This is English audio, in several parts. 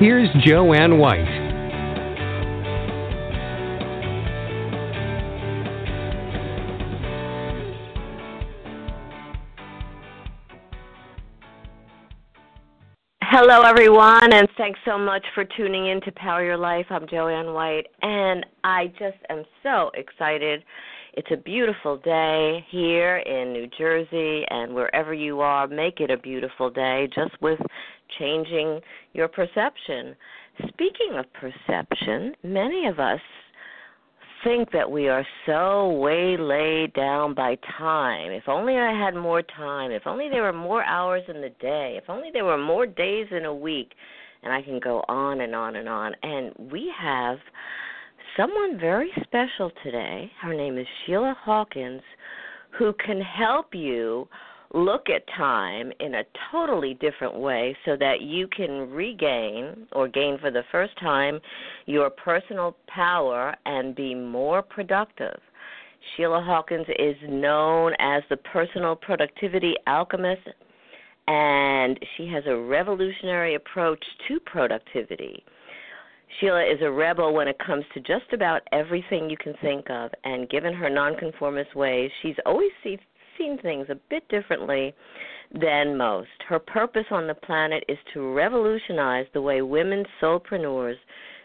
Here's Joanne White. Hello, everyone, and thanks so much for tuning in to Power Your Life. I'm Joanne White, and I just am so excited it's a beautiful day here in New Jersey and wherever you are. Make it a beautiful day just with changing your perception. Speaking of perception, many of us think that we are so waylaid down by time. If only I had more time. If only there were more hours in the day. If only there were more days in a week. And I can go on and on and on. And we have someone very special today. Her name is Sheila Hawkins, who can help you look at time in a totally different way so that you can regain or gain for the first time your personal power and be more productive. Sheila Hawkins is known as the personal productivity alchemist, and she has a revolutionary approach to productivity. Sheila is a rebel when it comes to just about everything you can think of, and given her nonconformist ways, she's always see, seen things a bit differently than most. Her purpose on the planet is to revolutionize the way women soulpreneurs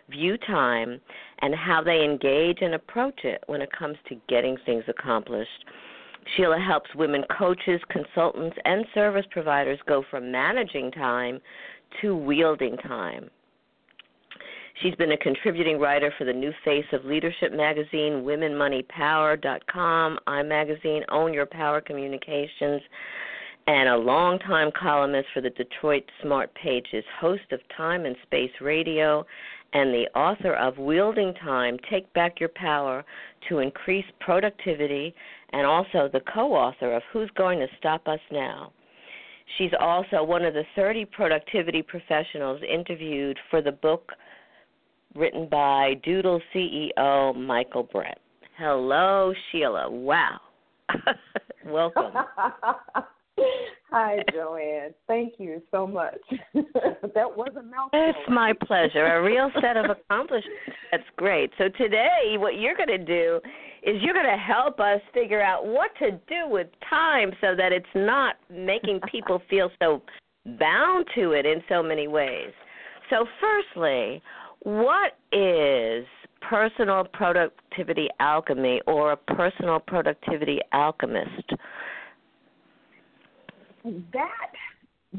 view time and how they engage and approach it when it comes to getting things accomplished. Sheila helps women coaches, consultants, and service providers go from managing time to wielding time. She's been a contributing writer for the new face of leadership magazine, womenmoneypower.com, iMagazine, Own Your Power Communications, and a longtime columnist for the Detroit Smart Pages, host of Time and Space Radio, and the author of Wielding Time Take Back Your Power to Increase Productivity, and also the co author of Who's Going to Stop Us Now. She's also one of the 30 productivity professionals interviewed for the book written by Doodle CEO Michael Brecht. Hello, Sheila. Wow. Welcome. Hi, Joanne. Thank you so much. that was a mouthful. It's my pleasure. A real set of accomplishments. That's great. So today, what you're going to do is you're going to help us figure out what to do with time so that it's not making people feel so bound to it in so many ways. So, firstly, what is personal productivity alchemy or a personal productivity alchemist? That,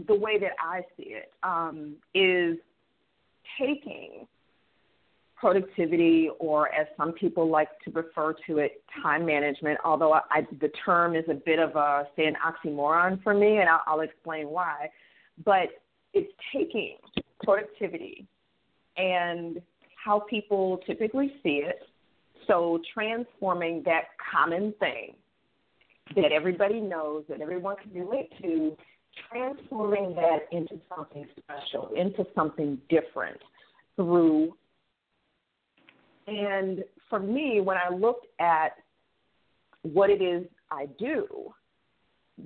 the way that I see it, um, is taking productivity, or as some people like to refer to it, time management. Although I, I, the term is a bit of a say an oxymoron for me, and I'll, I'll explain why. But it's taking productivity and how people typically see it. So, transforming that common thing that everybody knows, that everyone can relate to, transforming that into something special, into something different through. And for me, when I looked at what it is I do,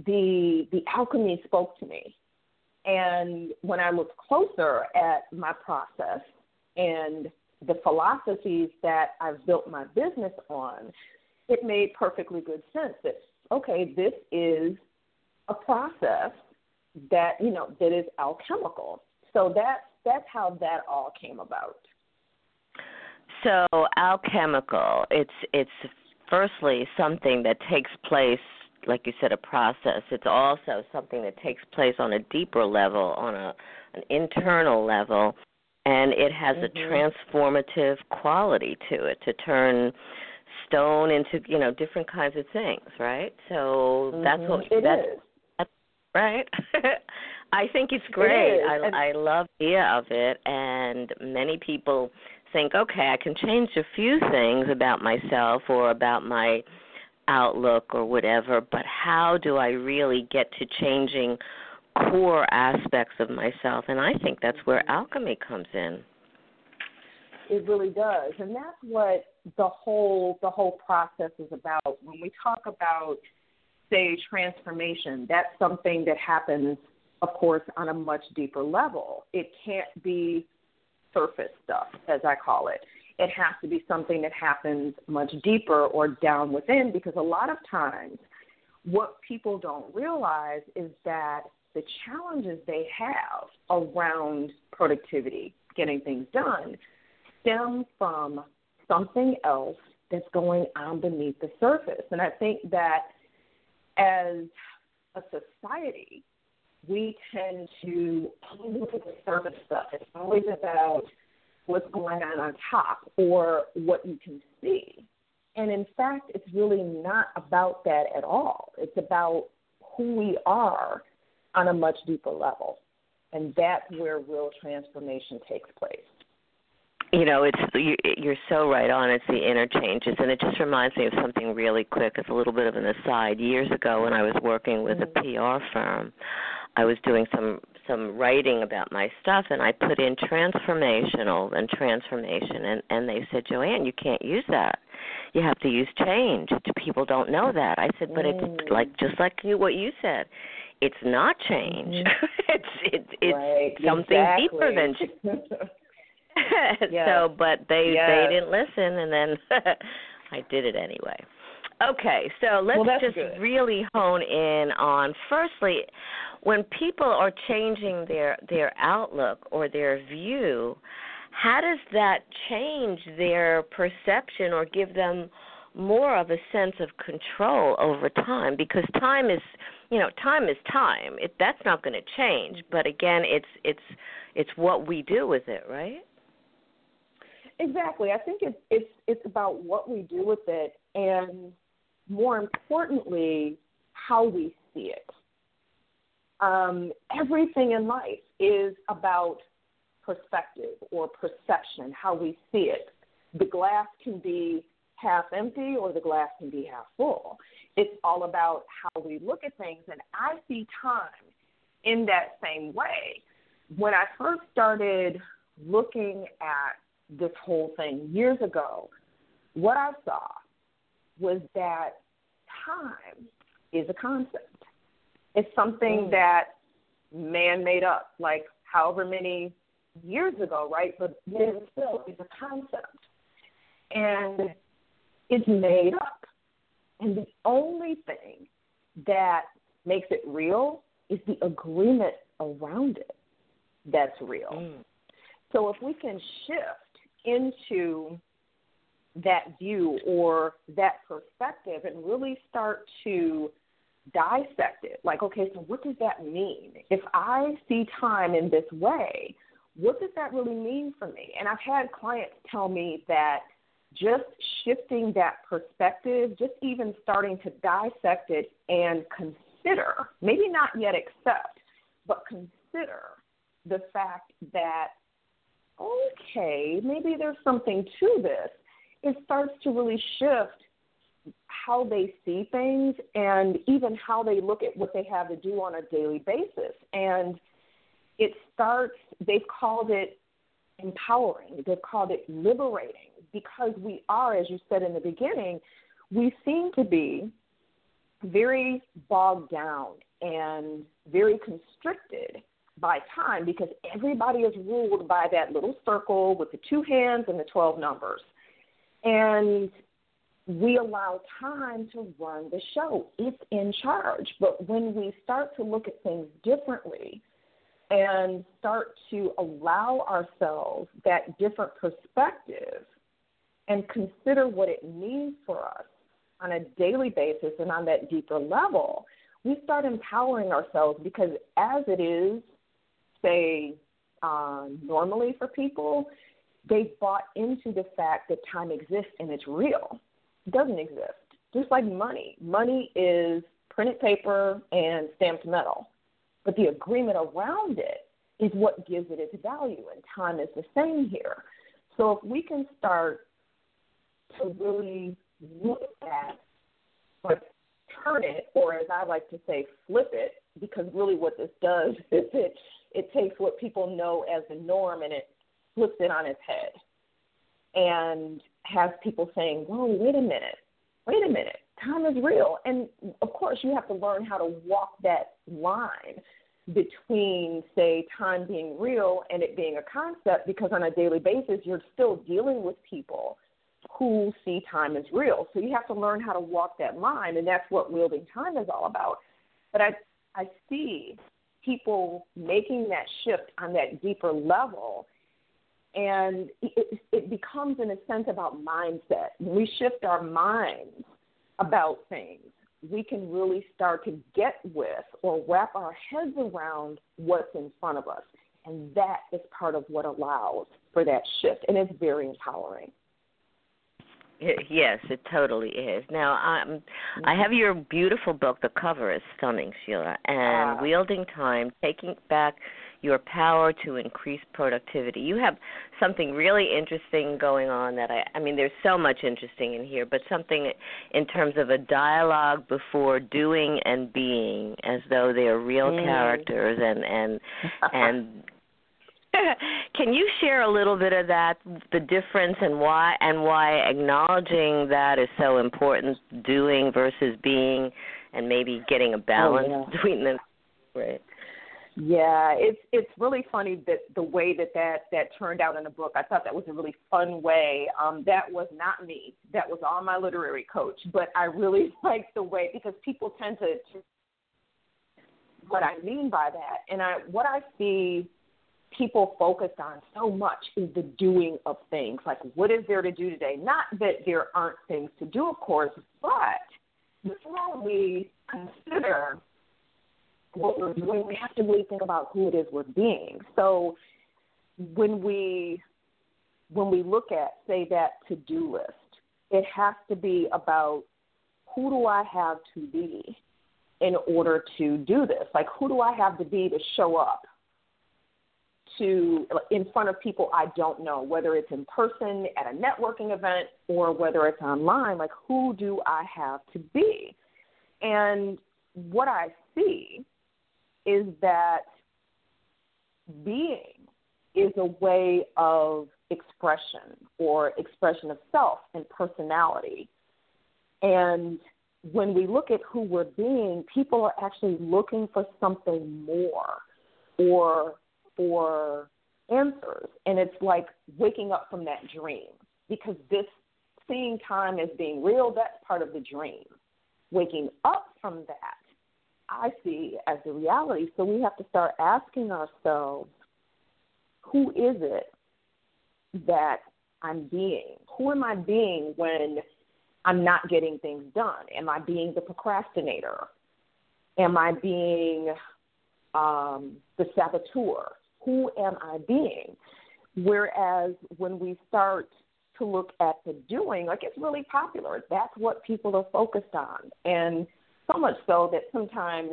the the alchemy spoke to me. And when I looked closer at my process, and the philosophies that I've built my business on, it made perfectly good sense that okay, this is a process that you know that is alchemical. So that's that's how that all came about. So alchemical, it's it's firstly something that takes place like you said a process it's also something that takes place on a deeper level on a an internal level and it has mm-hmm. a transformative quality to it to turn stone into you know different kinds of things right so mm-hmm. that's what it that's, is. that's right I think it's great. It I, I love the idea of it, and many people think, okay, I can change a few things about myself or about my outlook or whatever, but how do I really get to changing core aspects of myself? And I think that's where alchemy comes in. It really does, and that's what the whole the whole process is about. When we talk about say transformation, that's something that happens, of course, on a much deeper level. It can't be surface stuff, as I call it. It has to be something that happens much deeper or down within because a lot of times what people don't realize is that the challenges they have around productivity, getting things done, stem from something else that's going on beneath the surface. And I think that as a society, we tend to look at the surface stuff. It's always about what's going on on top or what you can see. And in fact, it's really not about that at all. It's about who we are on a much deeper level. And that's where real transformation takes place. You know it's you're so right on. It's the interchanges. And it just reminds me of something really quick. It's a little bit of an aside. Years ago when i was working with a mm-hmm. pr firm i was doing some some writing about my stuff and i put in transformational and transformation. And and they said joanne you can't use that. You have to use change. People don't know that. I said but mm. it's like just like you what you said it's not change mm-hmm. it's it, it's right. something exactly. deeper than yes. so, but they yes. they didn't listen, and then I did it anyway. Okay, so let's well, just good. really hone in on firstly, when people are changing their their outlook or their view, how does that change their perception or give them more of a sense of control over time because time is you know time is time it that's not going to change but again it's it's it's what we do with it right Exactly. I think it's it's it's about what we do with it and more importantly, how we see it. Um, everything in life is about perspective or perception, how we see it. The glass can be half empty or the glass can be half full. It's all about how we look at things. And I see time in that same way. When I first started looking at this whole thing years ago, what I saw was that time is a concept. It's something mm. that man made up, like however many years ago, right? But it still is a concept. And it's made up. And the only thing that makes it real is the agreement around it that's real. Mm. So if we can shift into that view or that perspective and really start to dissect it. Like, okay, so what does that mean? If I see time in this way, what does that really mean for me? And I've had clients tell me that just shifting that perspective, just even starting to dissect it and consider, maybe not yet accept, but consider the fact that okay, maybe there's something to this, it starts to really shift how they see things and even how they look at what they have to do on a daily basis. And it starts, they've called it empowering, they've called it liberating because we are, as you said in the beginning, we seem to be very bogged down and very constricted by time because everybody is ruled by that little circle with the two hands and the 12 numbers. And we allow time to run the show. It's in charge. But when we start to look at things differently and start to allow ourselves that different perspective and consider what it means for us on a daily basis and on that deeper level, we start empowering ourselves because as it is say um, normally for people, they bought into the fact that time exists and it's real. It doesn't exist. Just like money. Money is printed paper and stamped metal. but the agreement around it is what gives it its value, and time is the same here. So if we can start to really look at, like, turn it, or as I like to say, flip it, because really what this does is it it takes what people know as the norm and it flips it on its head, and has people saying, "Whoa, wait a minute, wait a minute, time is real." And of course, you have to learn how to walk that line between, say, time being real and it being a concept, because on a daily basis, you're still dealing with people who see time as real. So you have to learn how to walk that line, and that's what wielding time is all about. But I, I see people making that shift on that deeper level, and it, it becomes, in a sense, about mindset. When we shift our minds about things, we can really start to get with or wrap our heads around what's in front of us. And that is part of what allows for that shift. And it's very empowering. Yes, it totally is. Now, I um, I have your beautiful book. The cover is stunning, Sheila. And uh, Wielding Time, Taking Back Your Power to Increase Productivity. You have something really interesting going on that I, I mean, there's so much interesting in here, but something in terms of a dialogue before doing and being, as though they are real mm. characters and and and Can you share a little bit of that, the difference and why and why acknowledging that is so important, doing versus being, and maybe getting a balance oh, yeah. between them, right? Yeah, it's it's really funny that the way that that that turned out in the book. I thought that was a really fun way. Um, that was not me. That was all my literary coach. But I really liked the way because people tend to, to what I mean by that, and I what I see people focused on so much is the doing of things. Like, what is there to do today? Not that there aren't things to do, of course, but before we consider what we're doing, we have to really think about who it is we're being. So when we when we look at say that to do list, it has to be about who do I have to be in order to do this? Like who do I have to be to show up? To in front of people I don't know, whether it's in person at a networking event or whether it's online. Like, who do I have to be? And what I see is that being is a way of expression or expression of self and personality. And when we look at who we're being, people are actually looking for something more or for answers. And it's like waking up from that dream because this seeing time as being real, that's part of the dream. Waking up from that, I see as the reality. So we have to start asking ourselves who is it that I'm being? Who am I being when I'm not getting things done? Am I being the procrastinator? Am I being um, the saboteur? Who am I being? Whereas when we start to look at the doing, like it's really popular. That's what people are focused on. And so much so that sometimes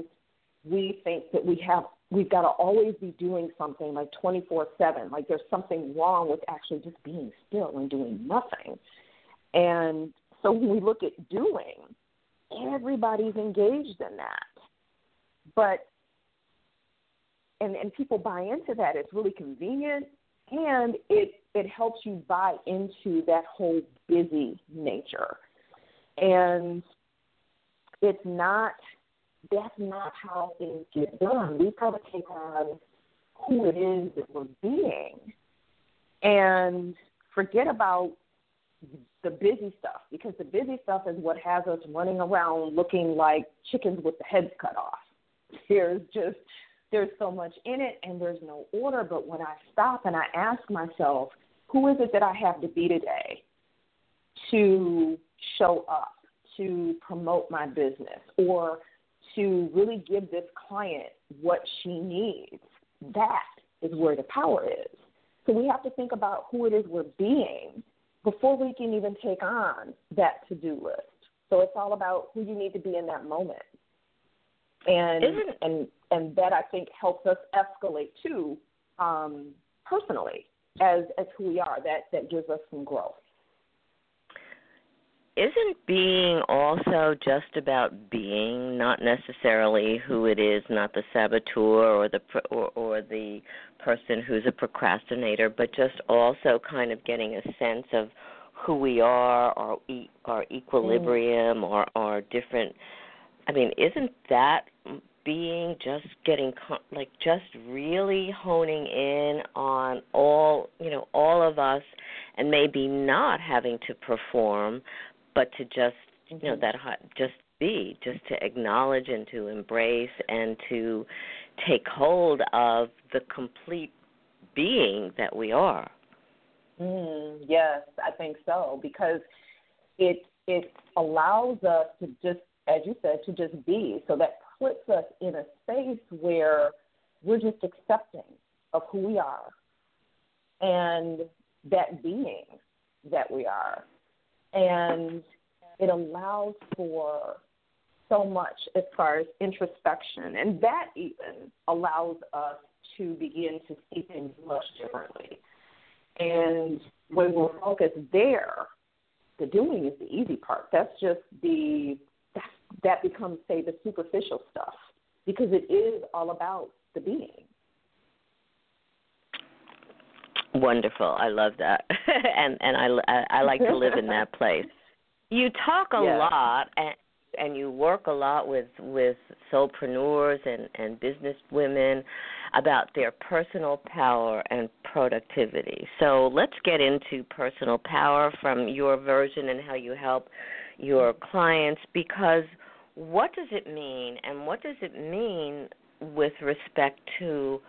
we think that we have we've got to always be doing something like 24/7 like there's something wrong with actually just being still and doing nothing and so when we look at doing everybody's engaged in that but and and people buy into that. It's really convenient, and it it helps you buy into that whole busy nature. And it's not that's not how things get done. We've got to take on who it is that we're being and forget about the busy stuff because the busy stuff is what has us running around looking like chickens with the heads cut off. There's just there's so much in it and there's no order. But when I stop and I ask myself, who is it that I have to be today to show up, to promote my business, or to really give this client what she needs? That is where the power is. So we have to think about who it is we're being before we can even take on that to do list. So it's all about who you need to be in that moment. And Isn't, and and that I think helps us escalate too, um, personally as as who we are. That that gives us some growth. isn't being also just about being, not necessarily who it is, not the saboteur or the or, or the person who's a procrastinator, but just also kind of getting a sense of who we are, our our equilibrium, or our different. I mean, isn't that being just getting like just really honing in on all you know all of us, and maybe not having to perform, but to just you know that hot just be just to acknowledge and to embrace and to take hold of the complete being that we are Mm, yes, I think so because it it allows us to just, as you said, to just be. So that puts us in a space where we're just accepting of who we are and that being that we are, and it allows for so much as far as introspection, and that even allows us to begin to see things much differently. And when we're focused there, the doing is the easy part. That's just the that becomes say the superficial stuff because it is all about the being. wonderful i love that and and i I, I like to live in that place you talk a Yes. lot and and you work a lot with with soulpreneurs and and business women about their personal power and productivity. So let's get into personal power from your version and how you help your clients because what does it mean and what does it mean with respect to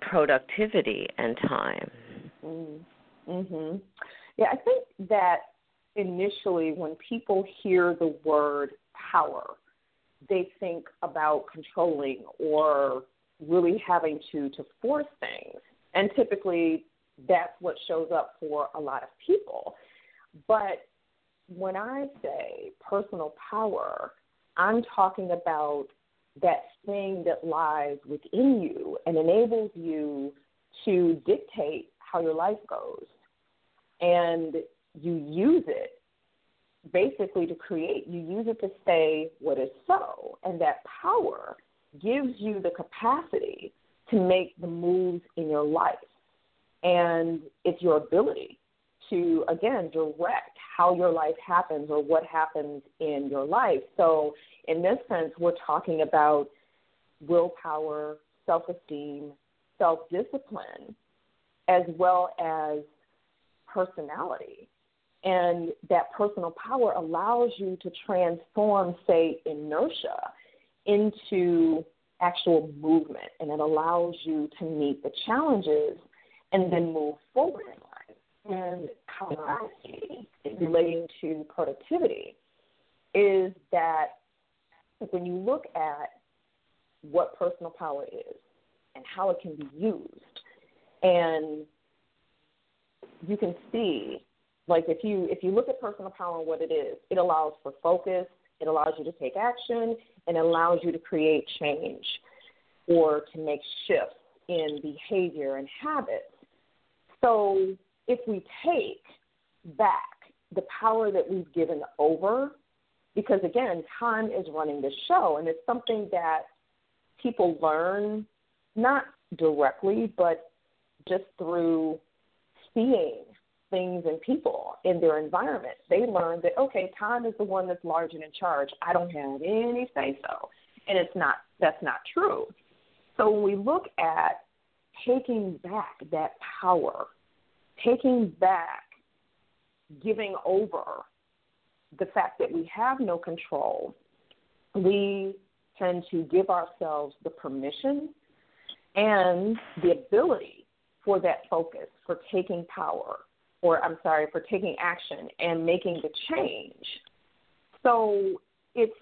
productivity and time? Mhm. Yeah, I think that initially when people hear the word power, they think about controlling or really having to to force things. And typically that's what shows up for a lot of people. But when I say personal power, I'm talking about that thing that lies within you and enables you to dictate how your life goes. And you use it basically to create, you use it to say what is so. And that power gives you the capacity to make the moves in your life. And it's your ability to, again, direct how your life happens or what happens in your life. So, in this sense, we're talking about willpower, self esteem, self discipline, as well as personality. And that personal power allows you to transform, say, inertia into actual movement, and it allows you to meet the challenges and then move forward. And it relating to productivity is that when you look at what personal power is and how it can be used, and you can see like if you if you look at personal power and what it is, it allows for focus, it allows you to take action, and it allows you to create change or to make shifts in behavior and habits. So if we take back the power that we've given over, because again, time is running the show, and it's something that people learn not directly, but just through seeing things and people in their environment. They learn that okay, time is the one that's large and in charge. I don't have any say so, and it's not. That's not true. So when we look at taking back that power, taking back, giving over the fact that we have no control, we tend to give ourselves the permission and the ability for that focus, for taking power, or I'm sorry, for taking action and making the change. So it's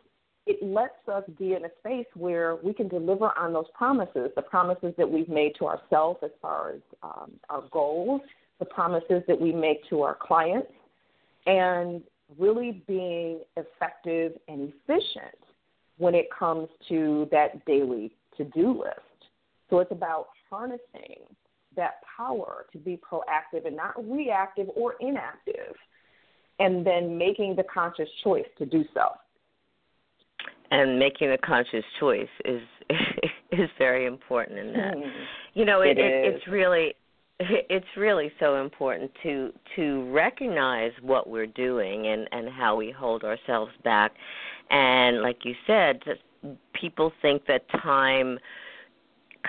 it lets us be in a space where we can deliver on those promises, the promises that we've made to ourselves as far as um, our goals, the promises that we make to our clients, and really being effective and efficient when it comes to that daily to do list. So it's about harnessing that power to be proactive and not reactive or inactive, and then making the conscious choice to do so. And making a conscious choice is is very important in that. Mm. You know, it, it, it it's really it's really so important to to recognize what we're doing and and how we hold ourselves back and like you said people think that time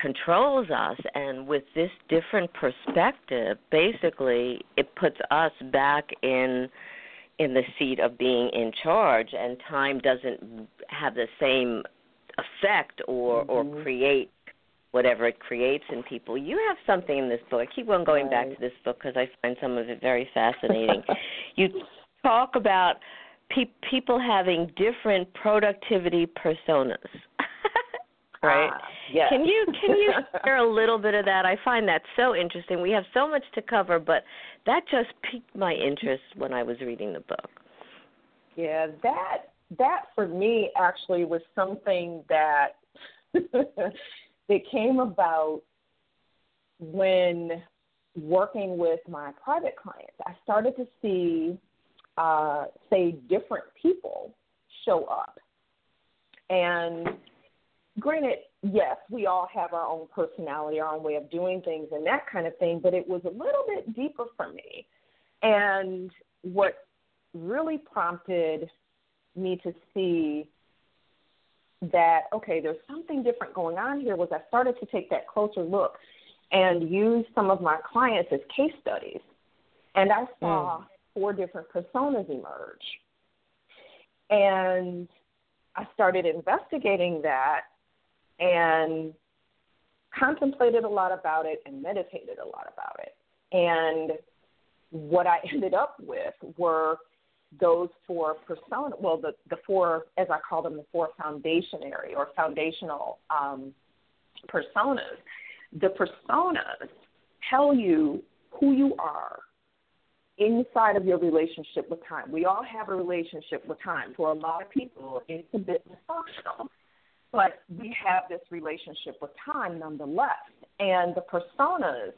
controls us and with this different perspective basically it puts us back in in the seat of being in charge and time doesn't have the same effect or mm-hmm. or create whatever it creates in people. You have something in this book. I keep on going right. back to this book because I find some of it very fascinating. you talk about pe- people having different productivity personas. right? Ah, yes. Can you can you share a little bit of that? I find that so interesting. We have so much to cover, but that just piqued my interest when I was reading the book. Yeah, that that for me actually was something that it came about when working with my private clients. I started to see, uh, say, different people show up. And granted, yes, we all have our own personality, our own way of doing things, and that kind of thing, but it was a little bit deeper for me. And what really prompted me to see that okay, there's something different going on here was I started to take that closer look and use some of my clients as case studies. And I saw mm. four different personas emerge. And I started investigating that and contemplated a lot about it and meditated a lot about it. And what I ended up with were those four persona, well, the, the four, as I call them, the four foundationary or foundational um, personas. The personas tell you who you are inside of your relationship with time. We all have a relationship with time. For a lot of people, it's a bit dysfunctional, but we have this relationship with time nonetheless. And the personas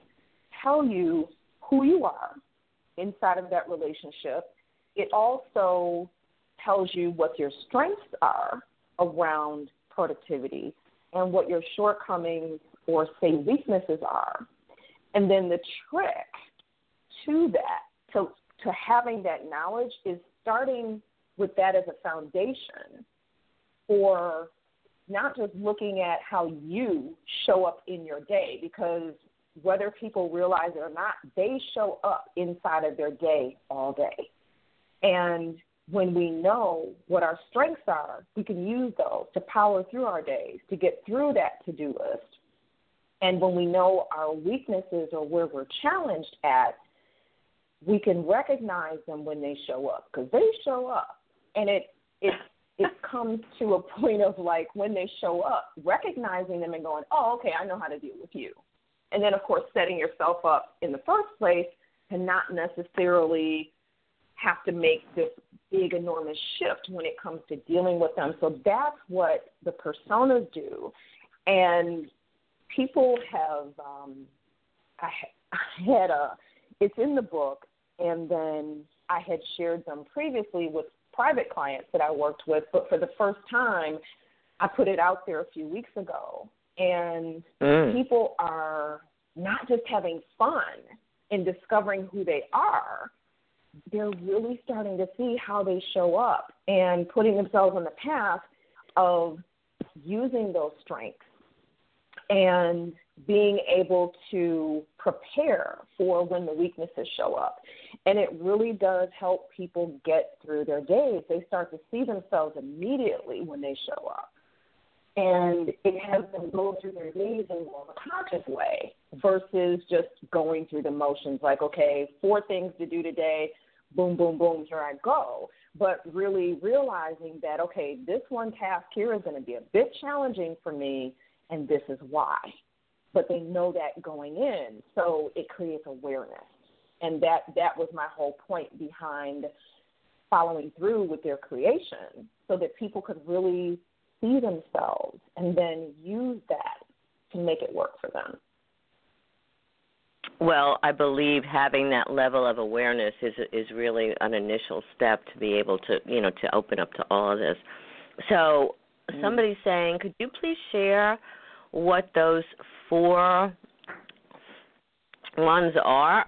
tell you who you are inside of that relationship it also tells you what your strengths are around productivity and what your shortcomings or say weaknesses are. And then the trick to that, to, to having that knowledge, is starting with that as a foundation for not just looking at how you show up in your day, because whether people realize it or not, they show up inside of their day all day. And when we know what our strengths are, we can use those to power through our days, to get through that to do list. And when we know our weaknesses or where we're challenged at, we can recognize them when they show up because they show up. And it, it, it comes to a point of like when they show up, recognizing them and going, oh, okay, I know how to deal with you. And then, of course, setting yourself up in the first place to not necessarily have to make this big, enormous shift when it comes to dealing with them. So that's what the personas do. And people have, um, I, I had a, it's in the book, and then I had shared them previously with private clients that I worked with, but for the first time, I put it out there a few weeks ago. And mm. people are not just having fun in discovering who they are, they're really starting to see how they show up and putting themselves on the path of using those strengths and being able to prepare for when the weaknesses show up. And it really does help people get through their days. They start to see themselves immediately when they show up. And it has them go through their days in more a conscious way versus just going through the motions like, okay, four things to do today boom, boom, boom, here I go. But really realizing that, okay, this one task here is going to be a bit challenging for me, and this is why. But they know that going in, so it creates awareness. And that, that was my whole point behind following through with their creation so that people could really see themselves and then use that to make it work for them. Well, I believe having that level of awareness is is really an initial step to be able to, you know, to open up to all of this. So, mm-hmm. somebody's saying, could you please share what those four ones are?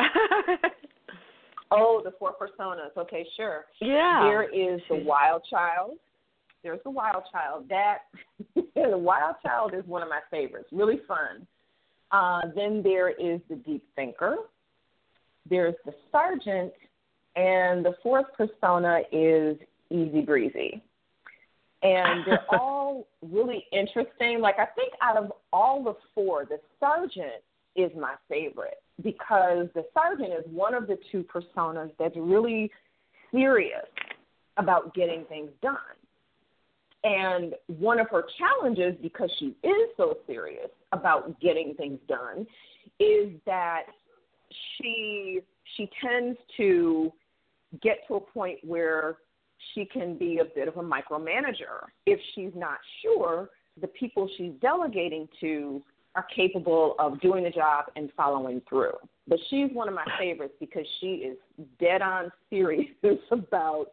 oh, the four personas. Okay, sure. Yeah. There is the wild child. There's the wild child. That the wild child is one of my favorites. Really fun. Uh, then there is the deep thinker. There's the sergeant, and the fourth persona is easy breezy. And they're all really interesting. Like I think out of all the four, the sergeant is my favorite because the sergeant is one of the two personas that's really serious about getting things done. And one of her challenges, because she is so serious about getting things done, is that she she tends to get to a point where she can be a bit of a micromanager if she's not sure the people she's delegating to are capable of doing the job and following through. But she's one of my favorites because she is dead on serious about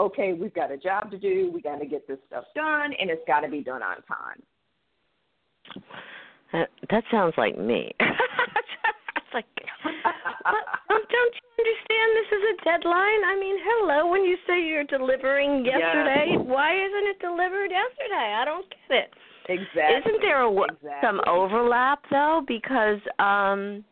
okay, we've got a job to do, we got to get this stuff done, and it's got to be done on time. Uh, that sounds like me. it's like, don't you understand this is a deadline? I mean, hello, when you say you're delivering yesterday, yes. why isn't it delivered yesterday? I don't get it. Exactly. Isn't there a, exactly. some overlap though? Because um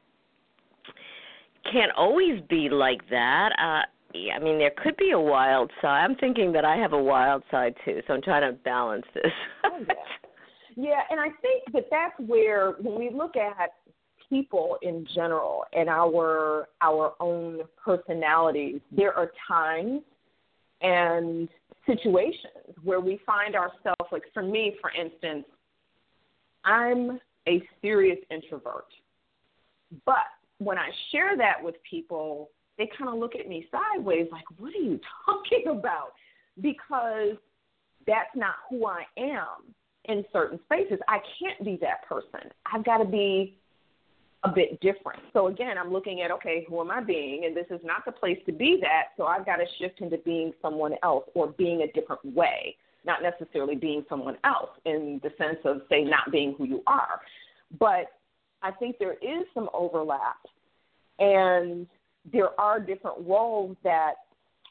can't always be like that. Uh I mean, there could be a wild side. I'm thinking that I have a wild side too, so I'm trying to balance this. oh, yeah. yeah, and I think that that's where when we look at people in general and our our own personalities, there are times and situations where we find ourselves like for me for instance i'm a serious introvert but when i share that with people they kind of look at me sideways like what are you talking about because that's not who i am in certain spaces i can't be that person i've got to be a bit different. So again, I'm looking at okay, who am I being? And this is not the place to be that. So I've got to shift into being someone else or being a different way, not necessarily being someone else in the sense of say not being who you are. But I think there is some overlap, and there are different roles that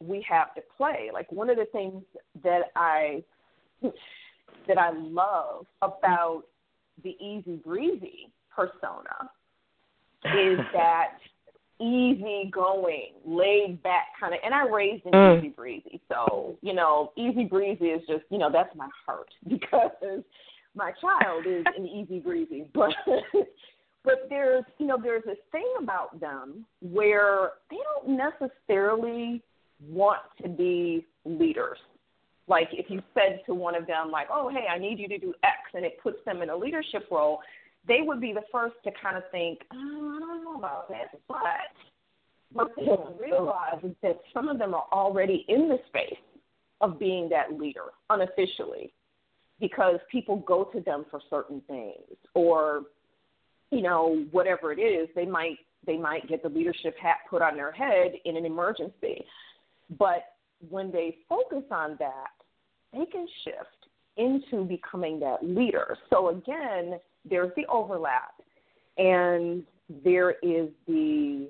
we have to play. Like one of the things that I that I love about the easy breezy persona is that easy going, laid back kind of. And I raised in mm. easy breezy, so you know, easy breezy is just you know that's my heart because my child is an easy breezy, but. But there's you know there's this thing about them where they don't necessarily want to be leaders like if you said to one of them like oh hey i need you to do x and it puts them in a leadership role they would be the first to kind of think, oh, I don't know about that. But what they don't realize is that some of them are already in the space of being that leader unofficially because people go to them for certain things or you know whatever it is they might they might get the leadership hat put on their head in an emergency. But when they focus on that they can shift into becoming that leader. So again there's the overlap and there is the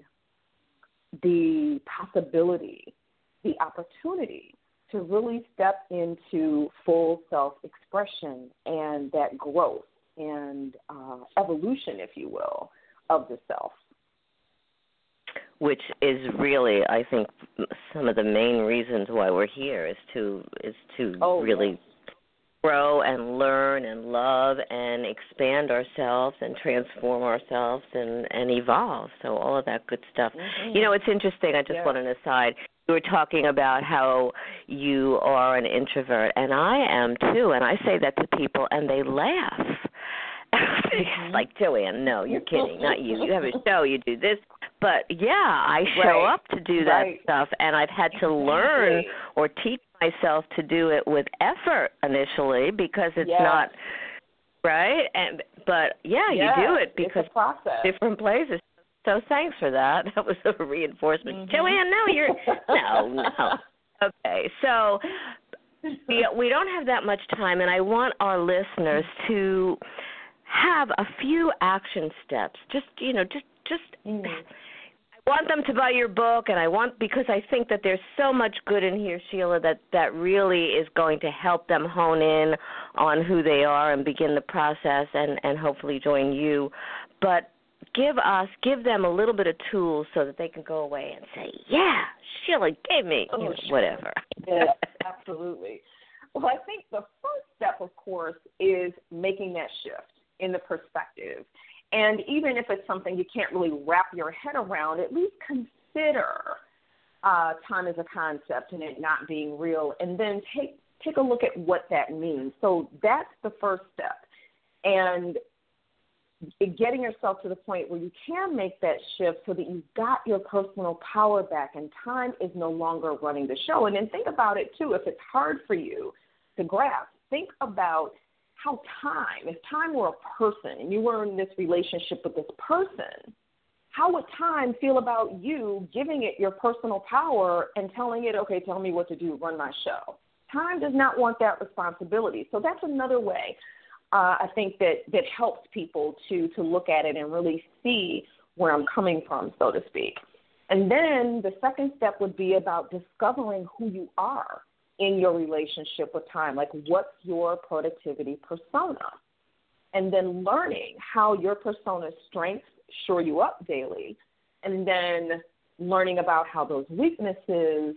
the possibility, the opportunity to really step into full self expression and that growth and uh, evolution, if you will, of the self. Which is really, I think, some of the main reasons why we're here is to is to oh, really yes grow and learn and love and expand ourselves and transform ourselves and and evolve so all of that good stuff mm-hmm. you know it's interesting i just yeah. want an aside you were talking about how you are an introvert and i am too and i say that to people and they laugh mm-hmm. like Joanne, no, you're kidding, not you. You have a show, you do this. But yeah, I show right. up to do that right. stuff and I've had to learn or teach myself to do it with effort initially because it's yes. not right and but yeah yes, you do it because different places so thanks for that that was a reinforcement mm-hmm. joanne no you're no no okay so we, we don't have that much time and i want our listeners to have a few action steps just you know just just mm want them to buy your book and I want because I think that there's so much good in here, Sheila, that that really is going to help them hone in on who they are and begin the process and and hopefully join you. But give us give them a little bit of tools so that they can go away and say, "Yeah, Sheila gave me oh, you know, whatever." yeah, absolutely. Well, I think the first step, of course, is making that shift in the perspective. And even if it's something you can't really wrap your head around, at least consider uh, time as a concept and it not being real, and then take take a look at what that means. So that's the first step, and getting yourself to the point where you can make that shift so that you've got your personal power back and time is no longer running the show. And then think about it too. If it's hard for you to grasp, think about how time, if time were a person and you were in this relationship with this person, how would time feel about you giving it your personal power and telling it, okay, tell me what to do, run my show? Time does not want that responsibility. So that's another way uh, I think that, that helps people to, to look at it and really see where I'm coming from, so to speak. And then the second step would be about discovering who you are in your relationship with time. Like, what's your productivity persona? And then learning how your persona's strengths shore you up daily. And then learning about how those weaknesses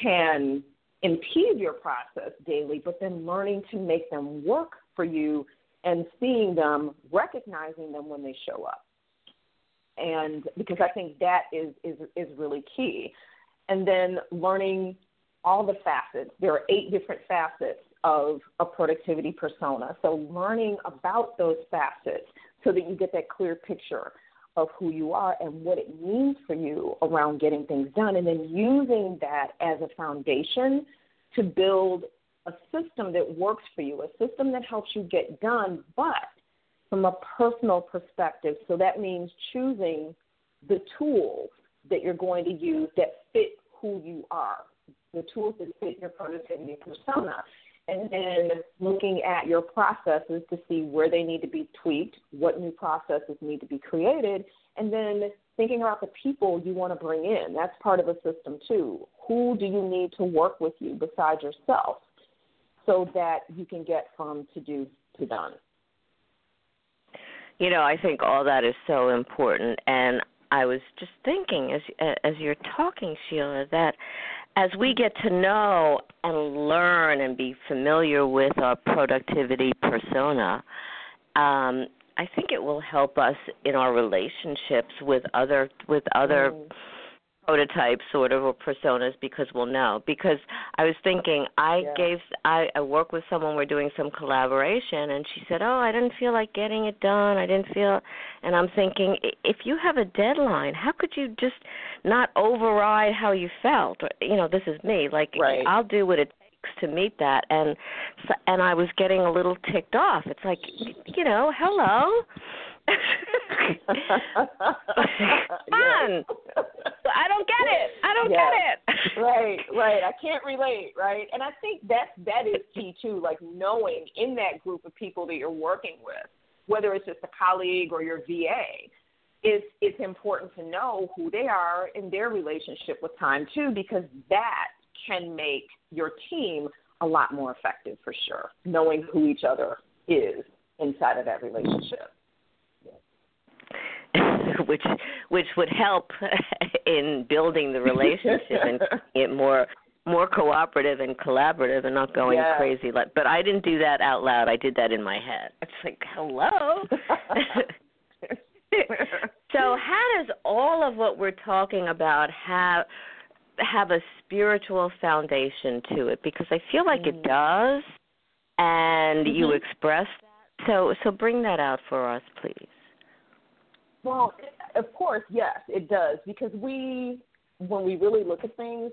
can impede your process daily, but then learning to make them work for you and seeing them, recognizing them when they show up. And because I think that is, is, is really key. And then learning all the facets. There are eight different facets of a productivity persona. So learning about those facets so that you get that clear picture of who you are and what it means for you around getting things done, and then using that as a foundation to build a system that works for you, a system that helps you get done, but from a personal perspective. So that means choosing the tools that you're going to use that fit who you are the tools that fit your productivity persona, and then looking at your processes to see where they need to be tweaked, what new processes need to be created, and then thinking about the people you want to bring in. That's part of a system too. Who do you need to work with you besides yourself so that you can get from to do to done? You know, I think all that is so important and I was just thinking as as you're talking Sheila that as we get to know and learn and be familiar with our productivity persona, um, I think it will help us in our relationships with other with other mm prototypes sort of or personas because we'll know. Because i was thinking i yeah. gave i i work with someone we're doing some collaboration and she said oh i didn't feel like getting it done. I didn't feel and i'm thinking if you have a deadline how could you just not override how you felt? You know this is me like right. i'll do what it takes to meet that and and i was getting a little ticked off. It's like you know hello Fun. I don't get it. I don't yes. get it. right, right. I can't relate, right? And I think that that is key too, like knowing in that group of people that you're working with, whether it's just a colleague or your VA, it's it's important to know who they are in their relationship with time too, because that can make your team a lot more effective for sure, knowing who each other is inside of that relationship. which which would help in building the relationship and it more more cooperative and collaborative and not going yeah. crazy like but I didn't do that out loud. I did that in my head. It's like, "Hello." so how does all of what we're talking about have have a spiritual foundation to it because I feel like mm. it does and mm-hmm. you express that. So so bring that out for us, please. Well, of course, yes, it does because we, when we really look at things,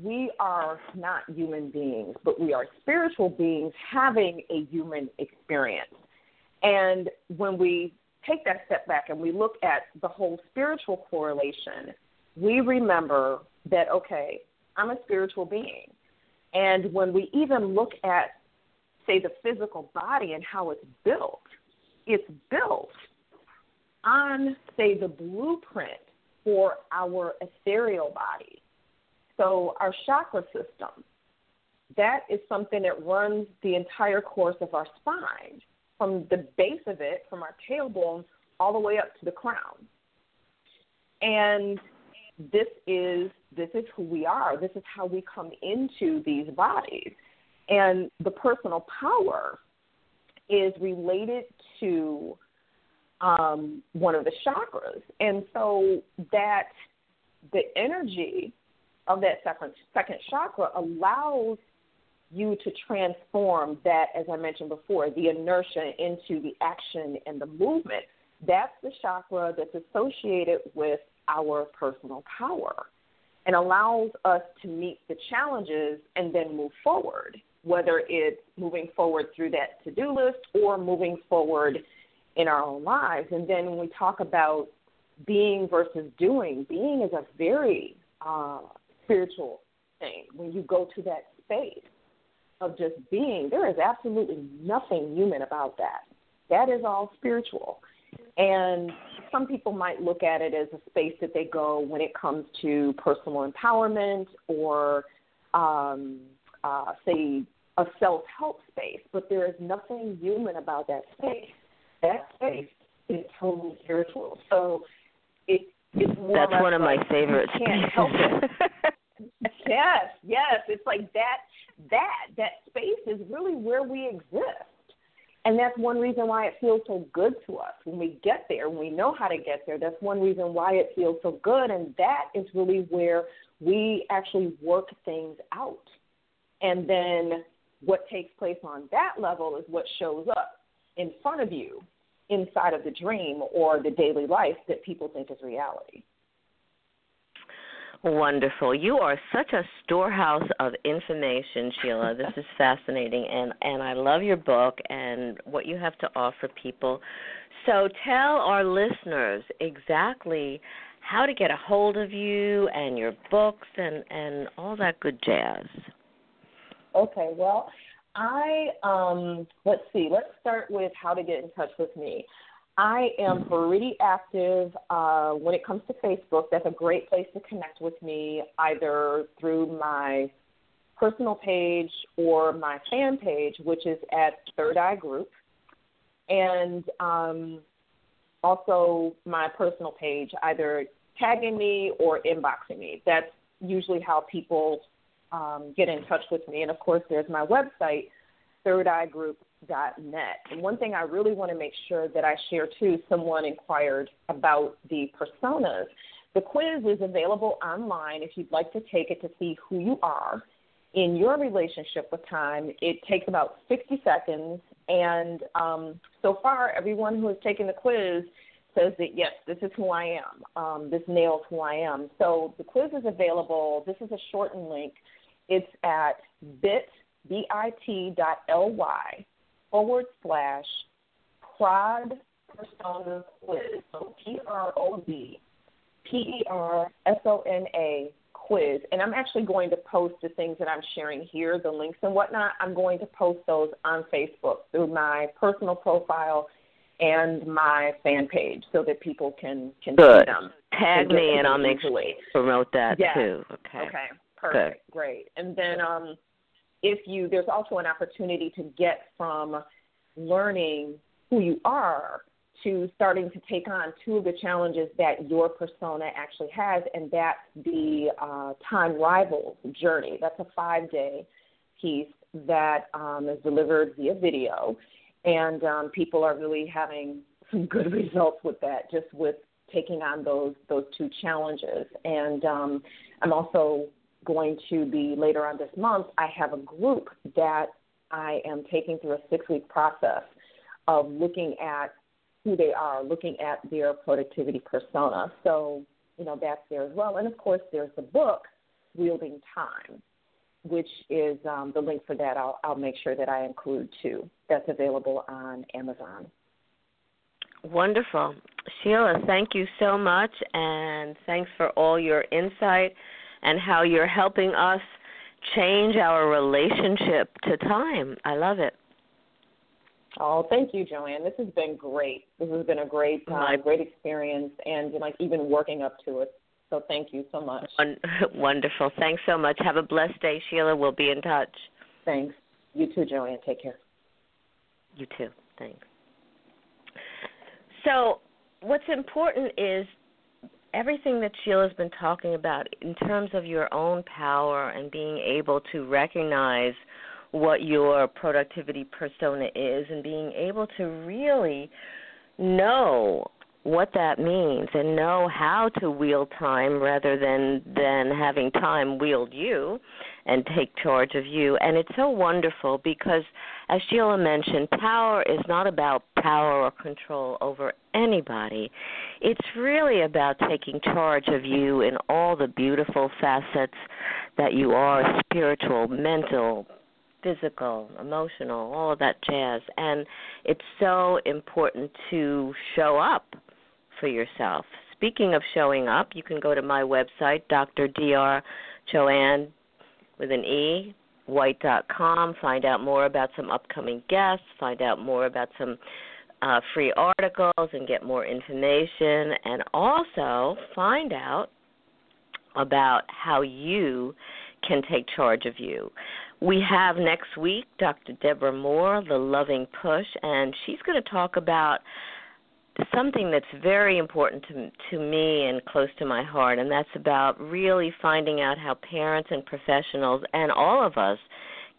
we are not human beings, but we are spiritual beings having a human experience. And when we take that step back and we look at the whole spiritual correlation, we remember that, okay, I'm a spiritual being. And when we even look at, say, the physical body and how it's built, it's built on, say, the blueprint for our ethereal body. So, our chakra system, that is something that runs the entire course of our spine, from the base of it, from our tailbone, all the way up to the crown. And this is this is who we are. This is how we come into these bodies. And the personal power is related to um, one of the chakras. And so that the energy of that second, second chakra allows you to transform that, as I mentioned before, the inertia into the action and the movement. That's the chakra that's associated with our personal power and allows us to meet the challenges and then move forward, whether it's moving forward through that to do list or moving forward in our own lives. And then when we talk about being versus doing, being is a very uh, spiritual thing. When you go to that space of just being, there is absolutely nothing human about that. That is all spiritual. And some people might look at it as a space that they go when it comes to personal empowerment or, um, uh, say, a self help space, but there is nothing human about that space. That space is totally spiritual. So it, it's more That's one of like my favorite can't help it. yes, yes. It's like that that that space is really where we exist. And that's one reason why it feels so good to us when we get there, when we know how to get there. That's one reason why it feels so good. And that is really where we actually work things out. And then what takes place on that level is what shows up in front of you inside of the dream or the daily life that people think is reality. Wonderful. You are such a storehouse of information, Sheila. This is fascinating and and I love your book and what you have to offer people. So tell our listeners exactly how to get a hold of you and your books and and all that good jazz. Okay, well, I um let's see. Let's start with how to get in touch with me. I am pretty active uh, when it comes to Facebook. That's a great place to connect with me, either through my personal page or my fan page, which is at Third Eye Group, and um, also my personal page, either tagging me or inboxing me. That's usually how people um, get in touch with me. And of course, there's my website, Third Eye Group net. And one thing I really want to make sure that I share too, someone inquired about the personas. The quiz is available online if you'd like to take it to see who you are in your relationship with time. It takes about 60 seconds. And um, so far, everyone who has taken the quiz says that yes, this is who I am. Um, this nails who I am. So the quiz is available. This is a shortened link. It's at bit bit dot ly forward slash prod persona quiz. So P R O D P E R S O N A quiz. And I'm actually going to post the things that I'm sharing here, the links and whatnot. I'm going to post those on Facebook through my personal profile and my fan page so that people can can Good. see them. Tag me and I'll make sure promote that yeah. too. Okay. Okay. Perfect. Good. Great. And then um if you there's also an opportunity to get from learning who you are to starting to take on two of the challenges that your persona actually has, and that's the uh, Time Rivals journey. That's a five day piece that um, is delivered via video, and um, people are really having some good results with that, just with taking on those those two challenges. And um, I'm also going to be later on this month, I have a group that I am taking through a six week process of looking at who they are, looking at their productivity persona. So, you know, that's there as well. And of course, there's the book, Wielding Time, which is um, the link for that. I'll, I'll make sure that I include too. That's available on Amazon. Wonderful. Sheila, thank you so much, and thanks for all your insight and how you're helping us change our relationship to time. I love it. Oh, thank you, Joanne. This has been great. This has been a great, uh, great experience, and like even working up to it. So thank you so much. Wonderful. Thanks so much. Have a blessed day, Sheila. We'll be in touch. Thanks. You too, Joanne. Take care. You too. Thanks. So, what's important is everything that Sheila's been talking about in terms of your own power and being able to recognize what your productivity persona is and being able to really know what that means and know how to wield time rather than than having time wield you and take charge of you and it's so wonderful because as Sheila mentioned power is not about power or control over anybody it's really about taking charge of you in all the beautiful facets that you are spiritual mental physical, emotional, all of that jazz. And it's so important to show up for yourself. Speaking of showing up, you can go to my website, Dr. Joanne with an E, white.com, find out more about some upcoming guests, find out more about some uh, free articles and get more information, and also find out about how you can take charge of you. We have next week Dr. Debra Moore, The Loving Push, and she's going to talk about something that's very important to to me and close to my heart and that's about really finding out how parents and professionals and all of us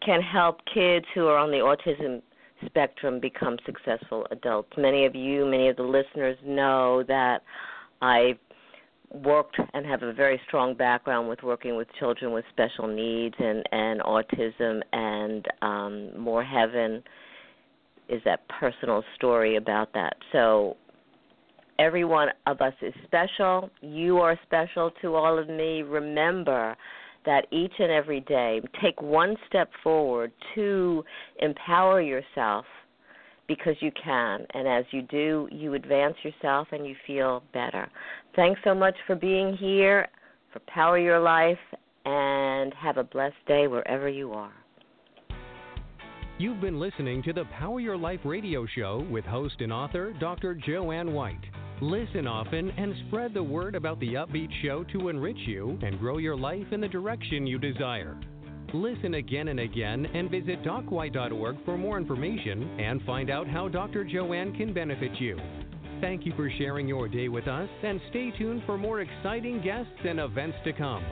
can help kids who are on the autism spectrum become successful adults. Many of you, many of the listeners know that I worked and have a very strong background with working with children with special needs and and autism and um more heaven is that personal story about that. So every one of us is special. You are special to all of me. Remember that each and every day, take one step forward to empower yourself because you can. And as you do, you advance yourself and you feel better. Thanks so much for being here, for Power Your Life, and have a blessed day wherever you are. You've been listening to the Power Your Life radio show with host and author Dr. Joanne White. Listen often and spread the word about the Upbeat Show to enrich you and grow your life in the direction you desire. Listen again and again and visit docwhite.org for more information and find out how Dr. Joanne can benefit you. Thank you for sharing your day with us and stay tuned for more exciting guests and events to come.